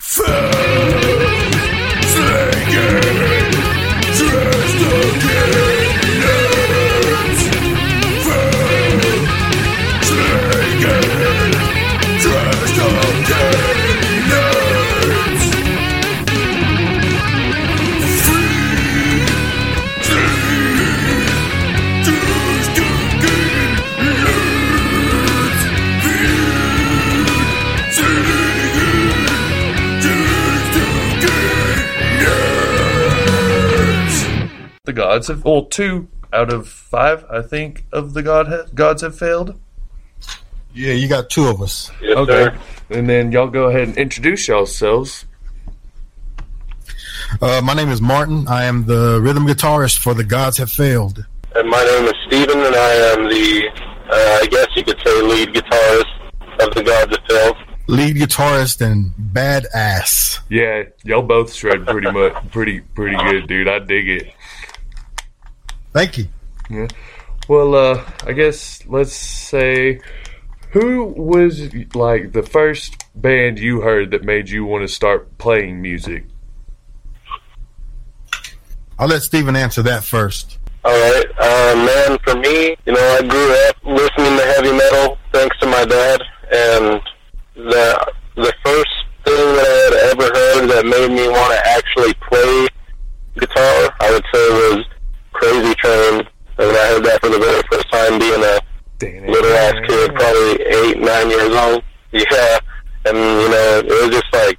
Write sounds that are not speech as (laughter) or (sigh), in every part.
Fame, Slayer, Dressed The gods have well two out of five, I think, of the god gods have failed. Yeah, you got two of us. Yes, Okay, sir. and then y'all go ahead and introduce yourselves. Uh, my name is Martin. I am the rhythm guitarist for The Gods Have Failed. And my name is Steven, and I am the, uh, I guess you could say, lead guitarist of the Gods Have Failed. Lead guitarist and badass. Yeah, y'all both shred pretty much, pretty pretty good, dude. I dig it. Thank you. Yeah. Well, uh, I guess let's say, who was like the first band you heard that made you want to start playing music? I'll let Steven answer that first. All right, uh, man. For me, you know, I grew up listening to heavy metal thanks to my dad, and the the first thing that I had ever heard that made me want to actually play guitar, I would say, was Crazy Train. And I heard that for the very first time, being a little ass kid, probably eight, nine years old. Yeah, and you know, it was just like,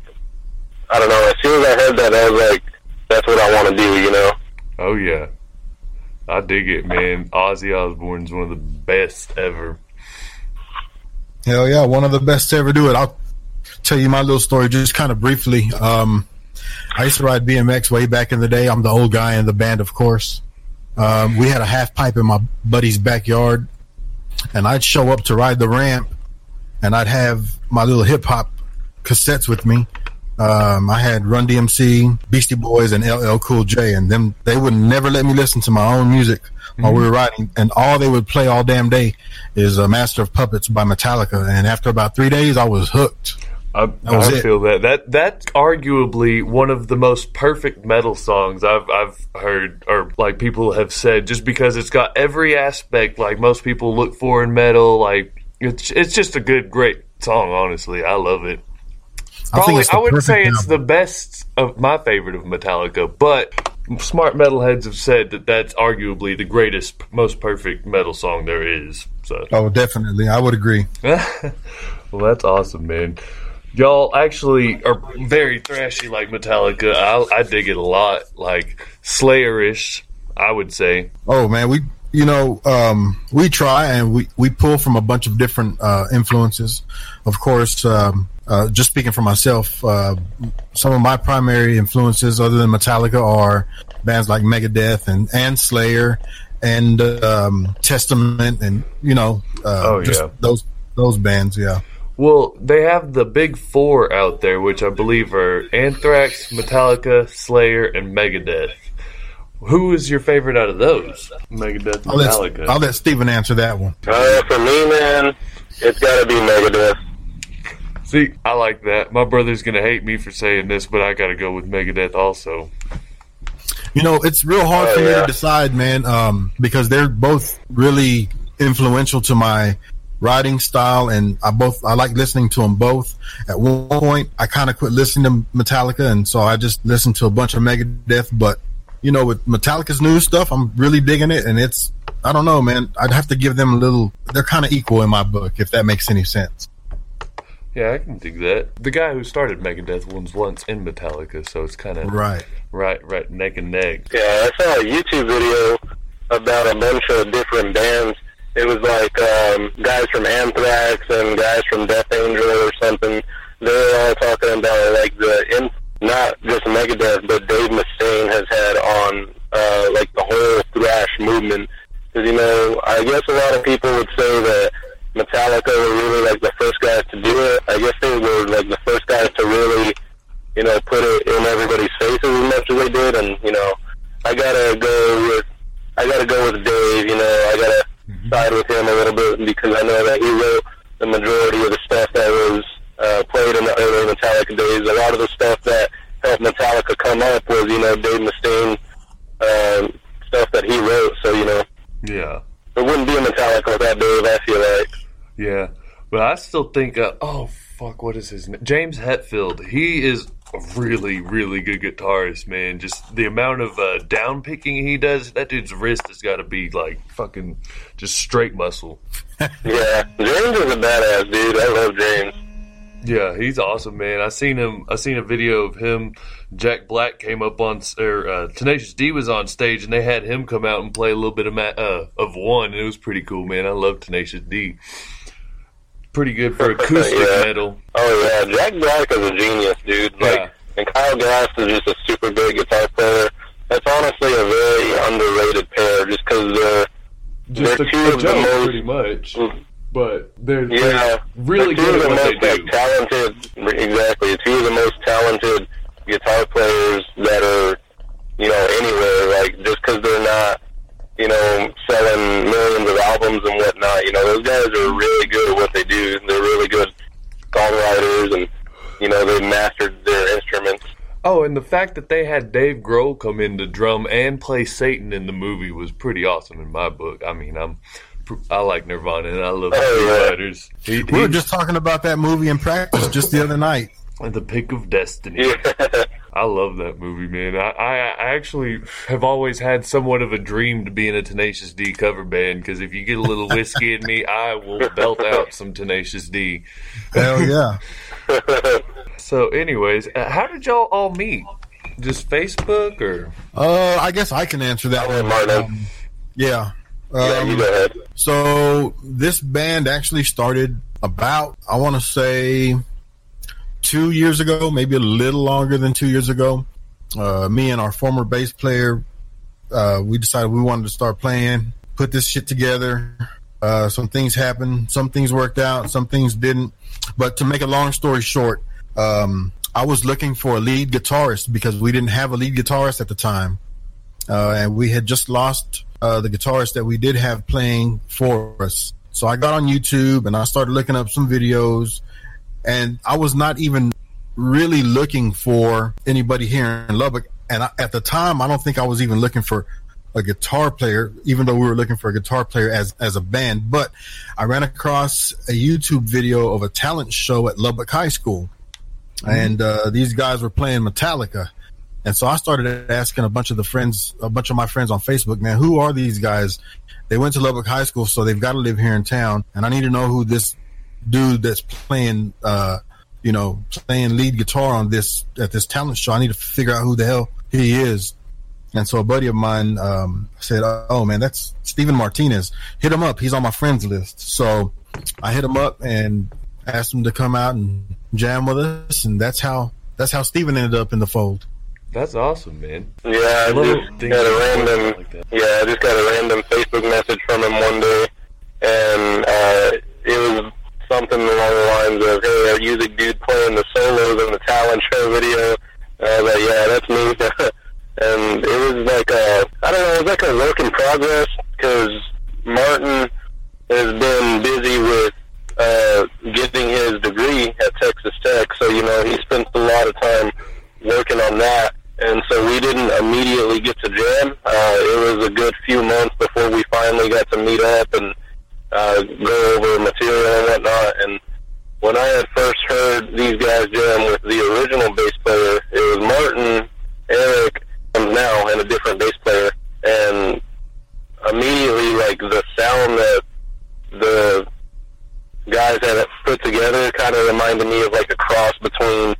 I don't know. As soon as I heard that, I was like, that's what I want to do. You know. Oh yeah, I dig it, man. Ozzy Osbourne's one of the best ever. Hell yeah, one of the best to ever do it. I'll tell you my little story just kind of briefly. Um, I used to ride BMX way back in the day. I'm the old guy in the band, of course. Um, we had a half pipe in my buddy's backyard, and I'd show up to ride the ramp, and I'd have my little hip hop cassettes with me. Um, I had Run DMC, Beastie Boys, and LL Cool J, and them they would never let me listen to my own music while we were riding. And all they would play all damn day is uh, Master of Puppets by Metallica. And after about three days, I was hooked. I, I it. feel that that that's arguably one of the most perfect metal songs I've I've heard, or like people have said, just because it's got every aspect like most people look for in metal. Like it's it's just a good, great song. Honestly, I love it. I think Probably, it's I, wouldn't say perfect it's the best of my favorite of Metallica, but smart metalheads have said that that's arguably the greatest, most perfect metal song there is. So. Oh, definitely, I would agree. (laughs) well, that's awesome, man. Y'all actually are very thrashy like Metallica. I, I dig it a lot. Like Slayerish, I would say. Oh man, we you know um, we try and we we pull from a bunch of different uh, influences. Of course, um, uh, just speaking for myself, uh, some of my primary influences, other than Metallica, are bands like Megadeth and and Slayer and um, Testament, and you know, uh, Oh, just yeah. those those bands. Yeah. Well, they have the big four out there, which I believe are Anthrax, Metallica, Slayer, and Megadeth. Who is your favorite out of those? Megadeth, I'll let, Metallica. I'll let Steven answer that one. Uh, for me, man, it's got to be Megadeth. See, I like that. My brother's gonna hate me for saying this, but I gotta go with Megadeth also. You know, it's real hard Oh, for me yeah. to decide, man, um, because they're both really influential to my writing style, and I both I like listening to them both. At one point, I kind of quit listening to Metallica, and so I just listened to a bunch of Megadeth. But you know, with Metallica's new stuff, I'm really digging it, and it's I don't know, man. I'd have to give them a little. They're kind of equal in my book, if that makes any sense. Yeah, I can dig that. The guy who started Megadeth was once in Metallica, so it's kind of Right. right, right, neck and neck. Yeah, I saw a YouTube video about a bunch of different bands. It was like um, guys from Anthrax and guys from Death Angel or something. They were all talking about like the in, not just Megadeth, but Dave Mustaine has had on uh, like the whole thrash movement. Because you know, I guess a lot of people would say that Metallica were really like the first guys to do it. I guess they were like the first guys to really, you know, put it in everybody's faces as much as they did. And you know, I gotta go with, I gotta go with Dave. You know, I gotta side with him a little bit because I know that he wrote the majority of the stuff that was uh, played in the early Metallica days. A lot of the stuff that helped Metallica come up was, you know, Dave Mustaine um, stuff that he wrote. So you know, Yeah, it wouldn't be a Metallica without Dave. I feel like. yeah. But I still think, uh, oh fuck, what is his name? James Hetfield. He is a really, really good guitarist, man. Just the amount of uh, down picking he does, that dude's wrist has got to be like fucking just straight muscle. (laughs) Yeah, James is a badass dude. I love James. Yeah, he's awesome, man. I seen him. I seen a video of him. Jack Black came up on, or uh, Tenacious D was on stage, and they had him come out and play a little bit of ma- uh, of one, and it was pretty cool, man. I love Tenacious D. Pretty good for (laughs) acoustic Yeah. metal. Oh yeah, Jack Black is a genius, dude. Like, and Kyle Gass is just a super great guitar player. That's honestly a very underrated pair, just because they're Just They're a, two a of the most- pretty much. Mm. But they're, yeah they're really they're good at the what they most like do. talented. Exactly, two of the most talented guitar players that are you know anywhere. Like just because they're not you know selling millions of albums and whatnot. You know those guys are really good at what they do. They're really good songwriters and you know they've mastered their instruments. Oh, and the fact that they had Dave Grohl come in to drum and play Satan in the movie was pretty awesome in my book. I mean, I'm I like Nirvana and I love the Oh, Foo yeah. Fighters. He, We were just talking about that movie in practice just the other night. the pick of destiny. Yeah. (laughs) I love that movie, man. I, I, I actually have always had somewhat of a dream to be in a Tenacious D cover band because if you get a little whiskey in me, I will belt out some Tenacious D. Hell yeah. (laughs) So, anyways, uh, how did y'all all meet? Just Facebook or? Uh, I guess I can answer that one. Martin. Um, yeah. yeah, you Um, go ahead. so this band actually started about, I want to say, two years ago, maybe a little longer than two years ago. Uh, me and our former bass player, uh, we decided we wanted to start playing, put this shit together. Uh, some things happened, some things worked out, some things didn't. But to make a long story short, um, I was looking for a lead guitarist because we didn't have a lead guitarist at the time. Uh, and we had just lost uh, the guitarist that we did have playing for us. So I got on YouTube and I started looking up some videos, and I was not even really looking for anybody here in Lubbock. And I, at the time, I don't think I was even looking for a guitar player, even though we were looking for a guitar player as as a band. But I ran across a YouTube video of a talent show at Lubbock High School, and uh, these guys were playing Metallica. And so I started asking a bunch of the friends, a bunch of my friends on Facebook, man, who are these guys? They went to Lubbock High School, so they've got to live here in town. And I need to know who this dude that's playing, uh, you know, playing lead guitar on this at this talent show. I need to figure out who the hell he is. And so a buddy of mine um, said, "Oh man, that's Steven Martinez. Hit him up. He's on my friends list." So I hit him up and asked him to come out and jam with us, and that's how that's how Steven ended up in the fold. That's awesome, man. Yeah, I just got a random. like yeah, I just got a random Facebook message from him one day, and uh, it was something along the lines of, "Hey, our music dude playing the solos in the talent show video." Was like, "Yeah, that's me." (laughs) and it was like a, I don't know, it was like a work in progress because Martin has been busy with uh, getting his degree at Texas Tech, so you know he spent a lot of time working on that, and so we didn't immediately get to jam. Uh, it was a good few months before we finally got to meet up and uh, go over material and whatnot. And when I had first heard these guys jam with the original bass player, it was Martin, Eric, and now, and a different bass player. And immediately, like the sound that the guys had put together kind of reminded me of like a cross between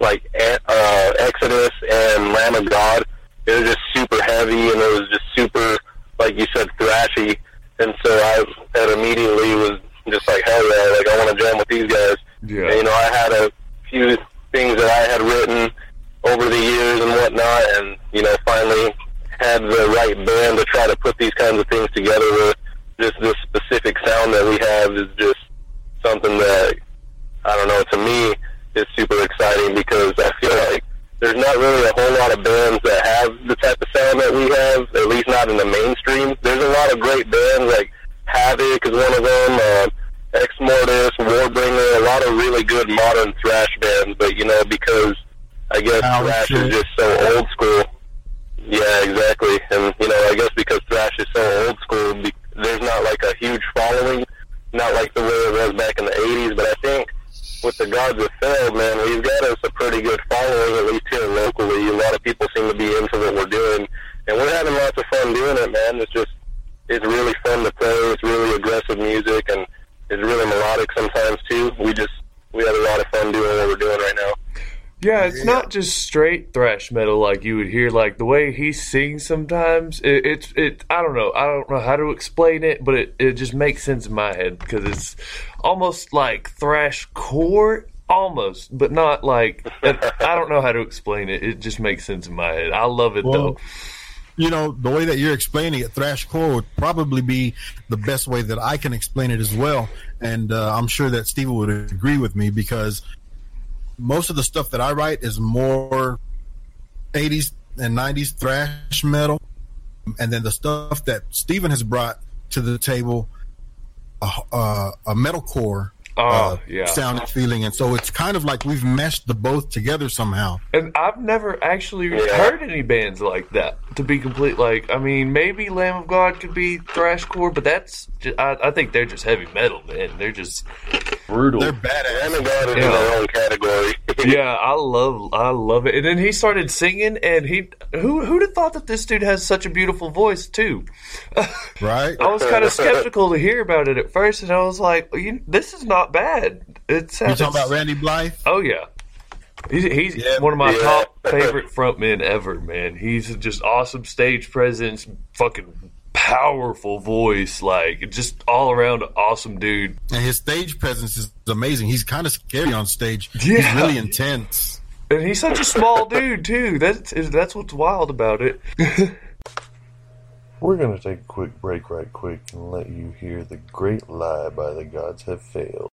like uh, Exodus and Lamb of God. It was just super heavy and it was just super, like you said, thrashy. And so I had immediately was just like, hell yeah, like I want to jam with these guys. Yeah. And, you know, I had a few things that I had written over the years and whatnot, and you know, finally had the right band to try to put these kinds of things together with. Just this specific sound that we have is just something that I don't know. To me, is super exciting because I feel like there's not really a whole lot of bands that have the type of sound that we have. At least not in the mainstream. There's a lot of great bands like Havok is one of them. Uh, Exmortus, Warbringer, a lot of really good modern thrash bands, but you know, because I guess Oh, thrash shit. is just so old school. Yeah, exactly. And you know, I guess because thrash is so old school, there's not like a huge following, not like the way it was back in the '80s. But I think with the Gods Have Failed, man, we've got us a pretty good following, at least here locally. A lot of people seem to be into what we're doing, and we're having lots of fun doing it, man. It's just it's really fun to play. It's really aggressive music, and it's really melodic sometimes too. We just we have a lot of fun doing what we're doing right now. Yeah, it's not just straight thrash metal like you would hear. Like the way he sings sometimes, it, it's it. I don't know. I don't know how to explain it, but it, it just makes sense in my head because it's almost like thrash core, almost, but not like. I don't know how to explain it. It just makes sense in my head. I love it Well, though. You know, the way that you're explaining it, thrashcore would probably be the best way that I can explain it as well. And uh, I'm sure that Steven would agree with me because most of the stuff that I write is more 80s and 90s thrash metal. And then the stuff that Steven has brought to the table, a, a, a metalcore Oh uh, yeah. sound and feeling. And so it's kind of like we've meshed the both together somehow. And I've never actually Yeah. heard any bands like that. To be complete, like I mean, maybe Lamb of God could be thrashcore, but that's ju- I, I think they're just heavy metal, man. They're just brutal. They're badass. Lamb of God is Yeah. in their own category. (laughs) yeah, I love I love it. And then he started singing, and he who who'd have thought that this dude has such a beautiful voice too? (laughs) Right? I was kind of (laughs) skeptical to hear about it at first, and I was like, well, you, "This is not bad." It You sounds. talking about Randy Blythe? Oh yeah, he's he's Yeah. one of my Yeah. top favorite frontmen ever. Man, he's just awesome stage presence, fucking powerful voice, like just all around awesome dude. and his stage presence is amazing. He's kind of scary on stage. Yeah. He's really intense. And he's such a small (laughs) dude too. That's that's what's wild about it. We're going to take a quick break right quick and let you hear the great lie by the gods have failed.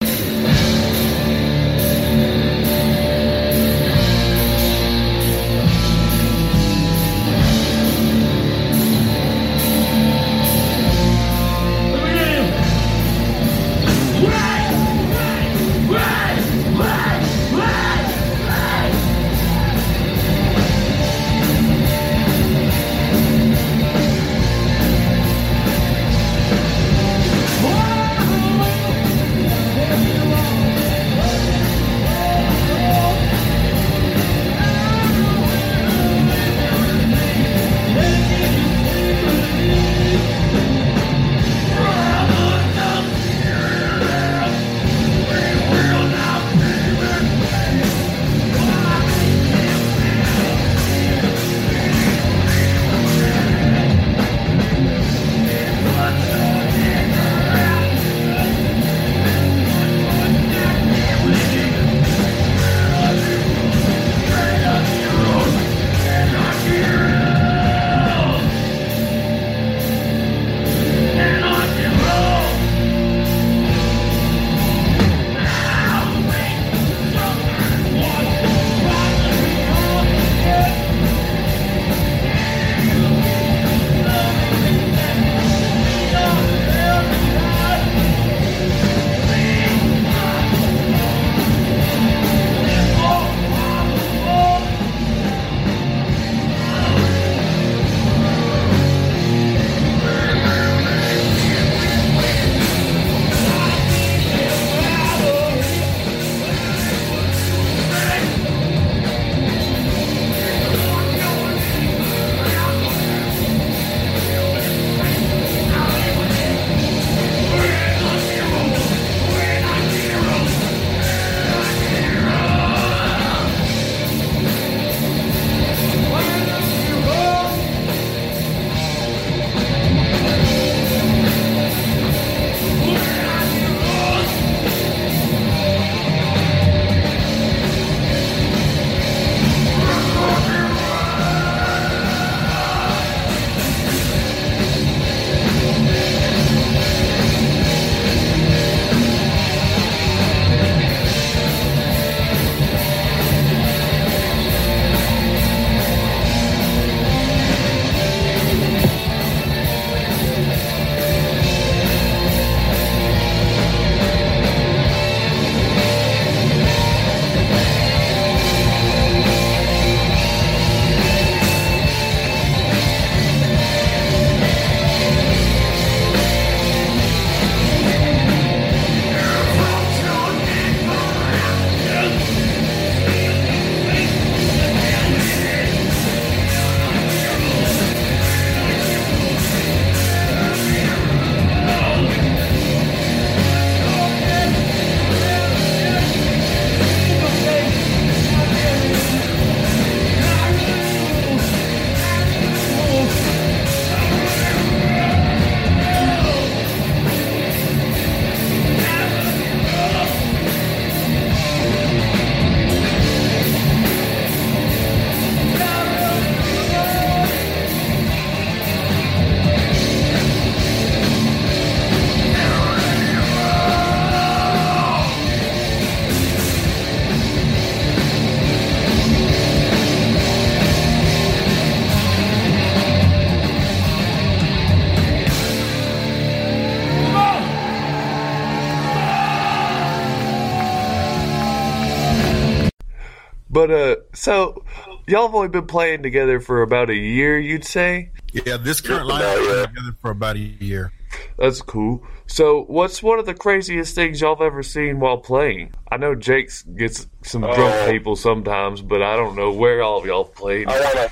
But uh, so y'all have only been playing together for about a year, you'd say? Yeah, this current Just lineup about, been yeah. together for about a year. That's cool. So, what's one of the craziest things y'all have ever seen while playing? I know Jake's gets some drunk Oh. people sometimes, but I don't know where all of y'all played. I wanna,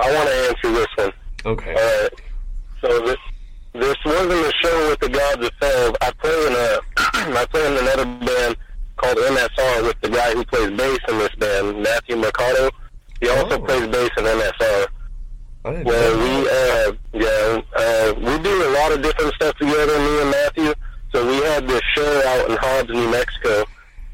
I wanna answer this one. Okay. All right. So this this wasn't a show with the gods have failed. I play in a (clears throat) I play in another band called MSR with the guy who plays bass in this band, Matthew Mercado. He also Oh. plays bass in MSR. I Well, we uh yeah uh we do a lot of different stuff together, me and Matthew. So we had this show out in Hobbs, New Mexico.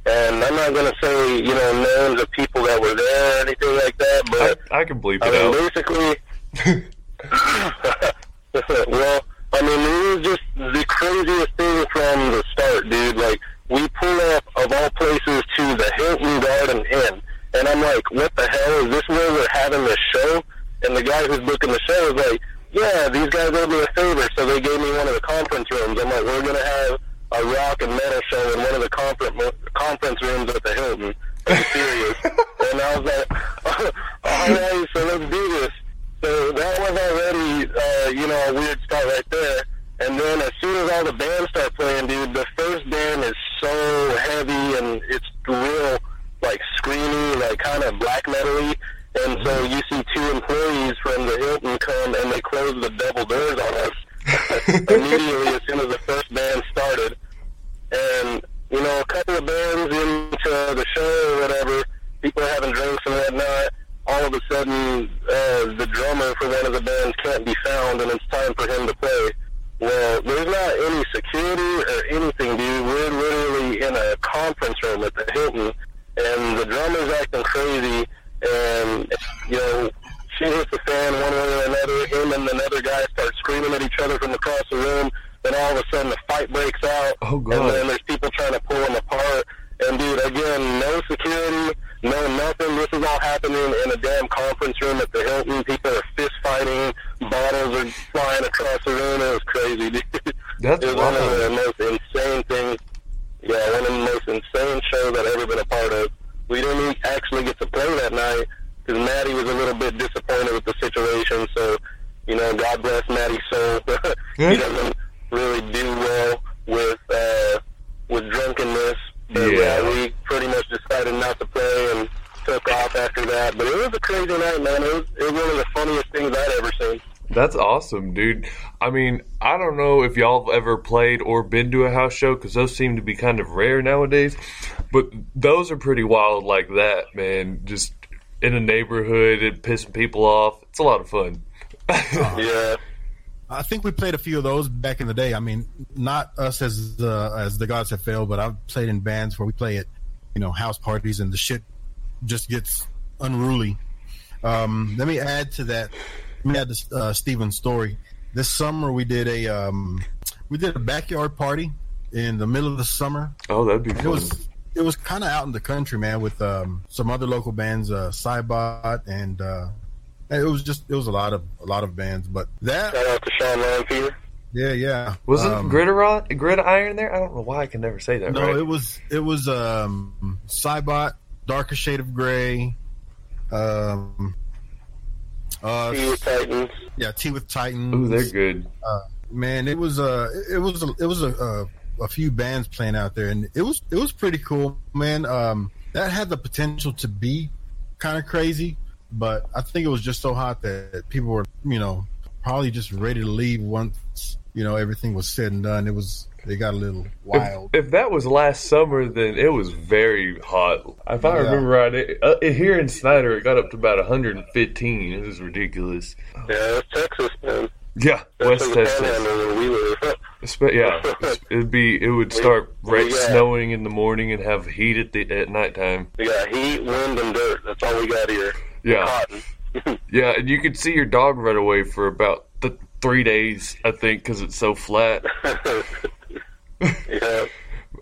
And I'm not gonna say, you know, names of people that were there or anything like that, but I, I can I it mean, out. basically, (laughs) (laughs) well, I mean, it was just the craziest thing from the start, dude. Like, we pull up, of all places, to the Hilton Garden Inn. And I'm like, what the hell? Is this where we're having this show? And the guy who's booking the show was like, yeah, these guys owed me a favor, so they gave me one of the conference rooms. I'm like, we're going to have a rock and metal show in one of the conference, conference rooms at the Hilton. Are you serious? and I was like, all right, so let's do this. So that was already, uh, you know, a weird start right there. And then as soon as all the bands start playing, dude, the first band is so heavy and it's real, like screamy, like kind of black metal-y. And so you see two employees from the Hilton come and they close the double doors on us immediately as soon as the first band started. And, you know, a couple of bands into the show or whatever, people are having drinks and whatnot. All of a sudden, uh, the drummer for one of the bands can't be found, and it's time for him to play. Well, there's not any security or anything, dude. We're literally in a conference room at the Hilton, and the drummer's acting crazy, and, you know, shit hits the fan one way or another. Him and another guy start screaming at each other from across the room. Then all of a sudden, a fight breaks out. Oh, God. And then there's people trying to pull them apart. And dude, again, no security, no nothing. This is all happening in a damn conference room at the Hilton. People are fist fighting. Bottles are flying across the room. It was crazy, dude. (laughs) That's it was one of the most insane things. Yeah, one of the most insane shows I've ever been a part of. We didn't actually get to play that night because Maddie was a little bit disappointed with the situation. So, you know, God bless Maddie's soul. (laughs) He doesn't really do well with uh, with drunkenness. But Yeah. yeah, we pretty much decided not to play and took off after that. But it was a crazy man. It was, it was one of the funniest things I'd ever seen. That's awesome, dude. I mean, I don't know if y'all have ever played or been to a house show because those seem to be kind of rare nowadays. But those are pretty wild, like that, man. Just in a neighborhood and pissing people off. It's a lot of fun. (laughs) Yeah. I think we played a few of those back in the day. I mean, not us as uh, as the gods have failed, but I've played in bands where we play at, you know, house parties, and the shit just gets unruly. Um, let me add to that. Let me add to uh, Steven's story. This summer we did a um, we did a backyard party in the middle of the summer. Oh, that'd be It fun. was it was kind of out in the country, man, with um, some other local bands, uh, Cybot, and uh, it was just it was a lot of a lot of bands. But that, Shout out to Sean Lamphere. yeah, yeah, Wasn't um, Gridiron, Gridiron there? I don't know why I can never say that No, right. it was it was um Cybot, Darker Shade of Gray, um uh Tea with Titans. yeah, Tea with Titans. Ooh, they're good. Uh, Man, it was uh it was a, it was a, a a few bands playing out there and it was it was pretty cool, man. Um that had the potential to be kind of crazy, but I think it was just so hot that people were, you know, probably just ready to leave once, you know, everything was said and done. It was they got a little wild. If, if that was last summer, then it was very hot. If I Yeah. remember right, it, uh, here in Snyder, it got up to about 115. It was ridiculous. Yeah, it's Texas, man. Yeah, That's West Texas. where we live. (laughs) Yeah, (laughs) it'd be it would start we right got- snowing in the morning and have heat at the at nighttime. We got heat, wind, and dirt. That's all we got here. Yeah, Cotton. (laughs) yeah, and you could see your dog right away for about th- three days, I think, because it's so flat. Yeah.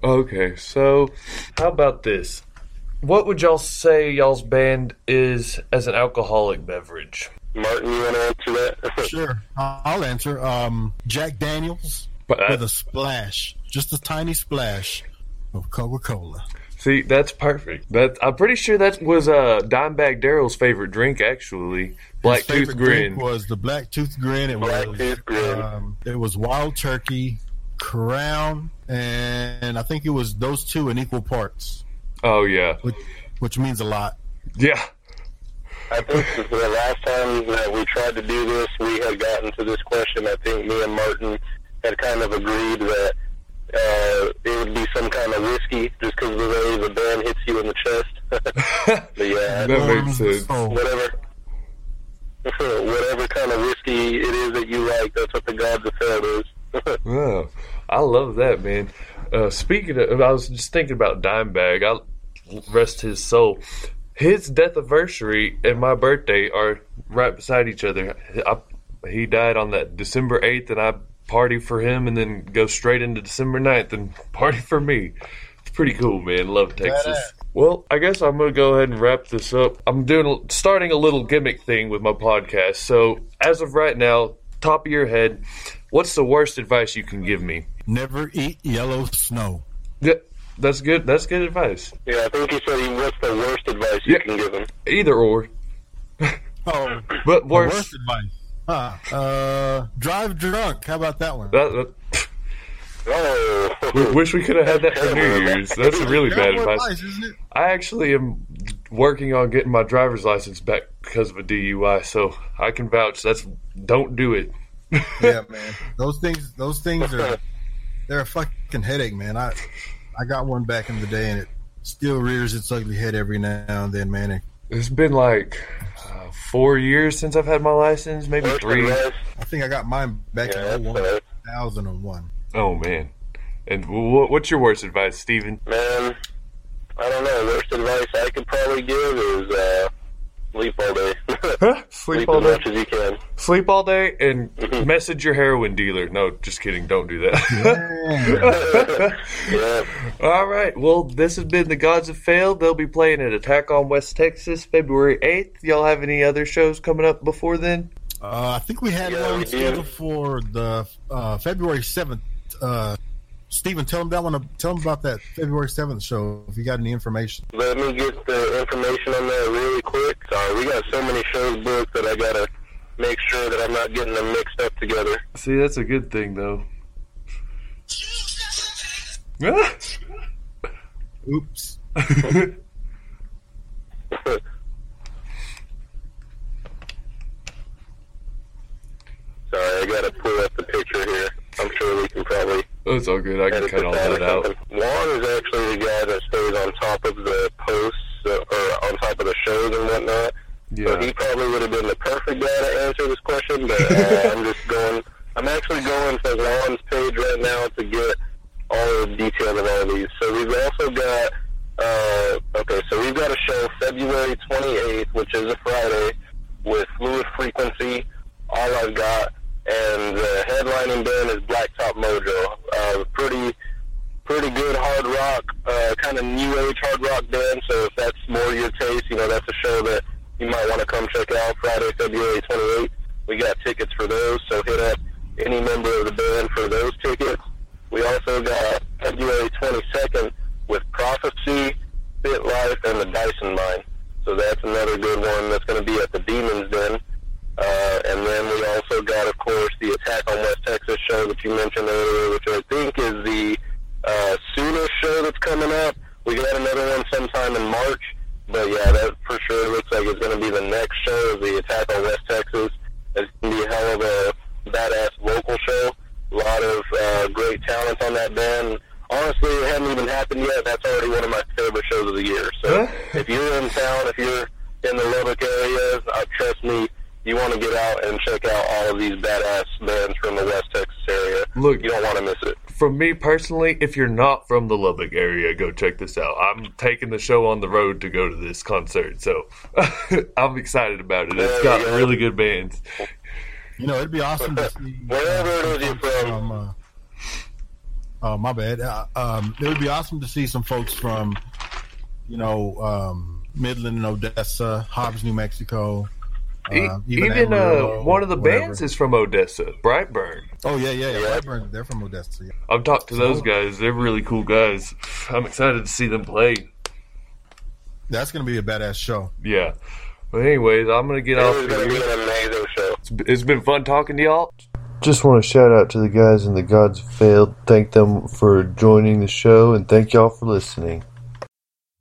Okay, so how about this? What would y'all say y'all's band is as an alcoholic beverage? Martin, you want to answer that? (laughs) Sure, I'll answer. Um, Jack Daniels But with a splash, just a tiny splash of Coca Cola. See, that's perfect. That I'm pretty sure that was uh, Dimebag Darrell's favorite drink, actually. Black His Tooth favorite Grin. drink was the black tooth grin. It Black was Tooth Grin. Um, it was wild turkey, crown, and I think it was those two in equal parts, Oh yeah, which which means a lot. yeah. I think the last time that we tried to do this, we had gotten to this question. I think me and Martin had kind of agreed that uh, it would be some kind of whiskey, just because of the way the band hits you in the chest. (laughs) but yeah, (laughs) That makes Warms sense. soul. whatever, (laughs) whatever kind of whiskey it is that you like, that's what the gods of hell is. (laughs) Oh, I love that, man. Uh, speaking of, I was just thinking about Dimebag. I rest his soul. His death anniversary and my birthday are right beside each other. I, he died on that December 8th, and I party for him and then go straight into December 9th and (laughs) party for me. It's pretty cool, man. Love Texas. Well, I guess I'm going to go ahead and wrap this up. I'm doing starting a little gimmick thing with my podcast. So, as of right now, top of your head, what's the worst advice you can give me? Never eat yellow snow. Yeah, that's good. That's good advice. yeah, I think he said he, what's the worst advice you Yeah. can give him? Either or, (laughs) Oh, but the worst advice. Huh. Uh, drive drunk. How about that one? That, that, Oh, we wish we could have had that for New (laughs) Year's. That's a really bad Terrible advice. isn't it? I actually am working on getting my driver's license back because of a DUI, so I can vouch. That's don't do it. Yeah, man. Those things. Those things are. They're a fucking headache, man. I I got one back in the day, and it still rears its ugly head every now and then, man. It- It's been like uh, four years since I've had my license, maybe three. I think I got mine back Yeah, in 2001. Oh man. And wh- what's your worst advice, Steven? Man, I don't know. Worst advice I could probably give is uh, sleep all day. (laughs) Sleep sleep all as day. much as you can. Sleep all day and message your heroin dealer. No, just kidding. Don't do that. (laughs) Yeah. (laughs) all right. Well, this has been the Gods Have Failed. They'll be playing at Attack on West Texas February 8th. Y'all have any other shows coming up before then? Uh, I think we had Yeah, we one do. scheduled for the uh, February 7th. Uh, Steven, tell them that one. Tell them about that February 7th show if you got any information. Let me get the information on that really quick. Sorry, we got so many shows booked that I gotta make sure that I'm not getting them mixed up together. See, that's a good thing, though. (laughs) Oops. (laughs) Sorry, I gotta pull up the picture here. I'm sure we can probably That's all good. I can cut all that out. Juan is actually the guy that stays on top of the posts uh, or on top of the shows and whatnot. So he probably would have been the perfect guy to answer this question, but (laughs) uh, I'm just going. I'm actually going to Juan's page right now to get all the details of all these. So we've also got. Uh, okay, so we've got a show February 28th, which is a Friday, with Fluid Frequency. All I've got, and the headlining band is Blacktop Mojo. Uh, pretty pretty good hard rock, uh, kind of new age hard rock band. So if that's more your taste, you know, that's a show that you might want to come check out Friday, February 28th. We got tickets for those, so hit up any member of the band for those tickets. We also got February 22nd with Prophecy, Fit Life, and the Dyson Mine. So that's another good one that's going to be at the Demons Den. Uh, and then we also got, of course, the Attack on West Texas show that you mentioned earlier, which I think is the uh, soonest show that's coming up. We got another one sometime in March, but yeah, that for sure looks like it's going to be the next show of the Attack on West Texas. It's going to be a hell of a badass local show. A lot of uh, great talent on that band. Honestly, it hasn't even happened yet. That's already one of my favorite shows of the year. So if you're in town, if you're in the Lubbock area, uh, trust me, you want to get out and check out all of these badass bands from the West Texas area. Look, You don't want to miss it. from me personally, if you're not from the Lubbock area, go check this out. I'm taking the show on the road to go to this concert, so (laughs) I'm excited about it. It's There got go. really good bands. You know, it'd be awesome to see. (laughs) Wherever it is you're from. uh, oh, my bad. Uh, um, it would be awesome to see some folks from, you know, um, Midland and Odessa, Hobbs, New Mexico. E- uh, even Amarillo, uh, one of the whatever. bands is from Odessa, Brightburn. Oh yeah, yeah, yeah. Yeah. Brightburn, they're from Odessa. Yeah. I've talked to those guys. They're really cool guys. I'm excited to see them play. That's gonna be a badass show. Yeah. But anyways, I'm gonna get It off was going to be an amazing show. It's, it's been fun talking to y'all. Just want to shout out to the guys in the Gods Have Failed. Thank them for joining the show, and thank y'all for listening.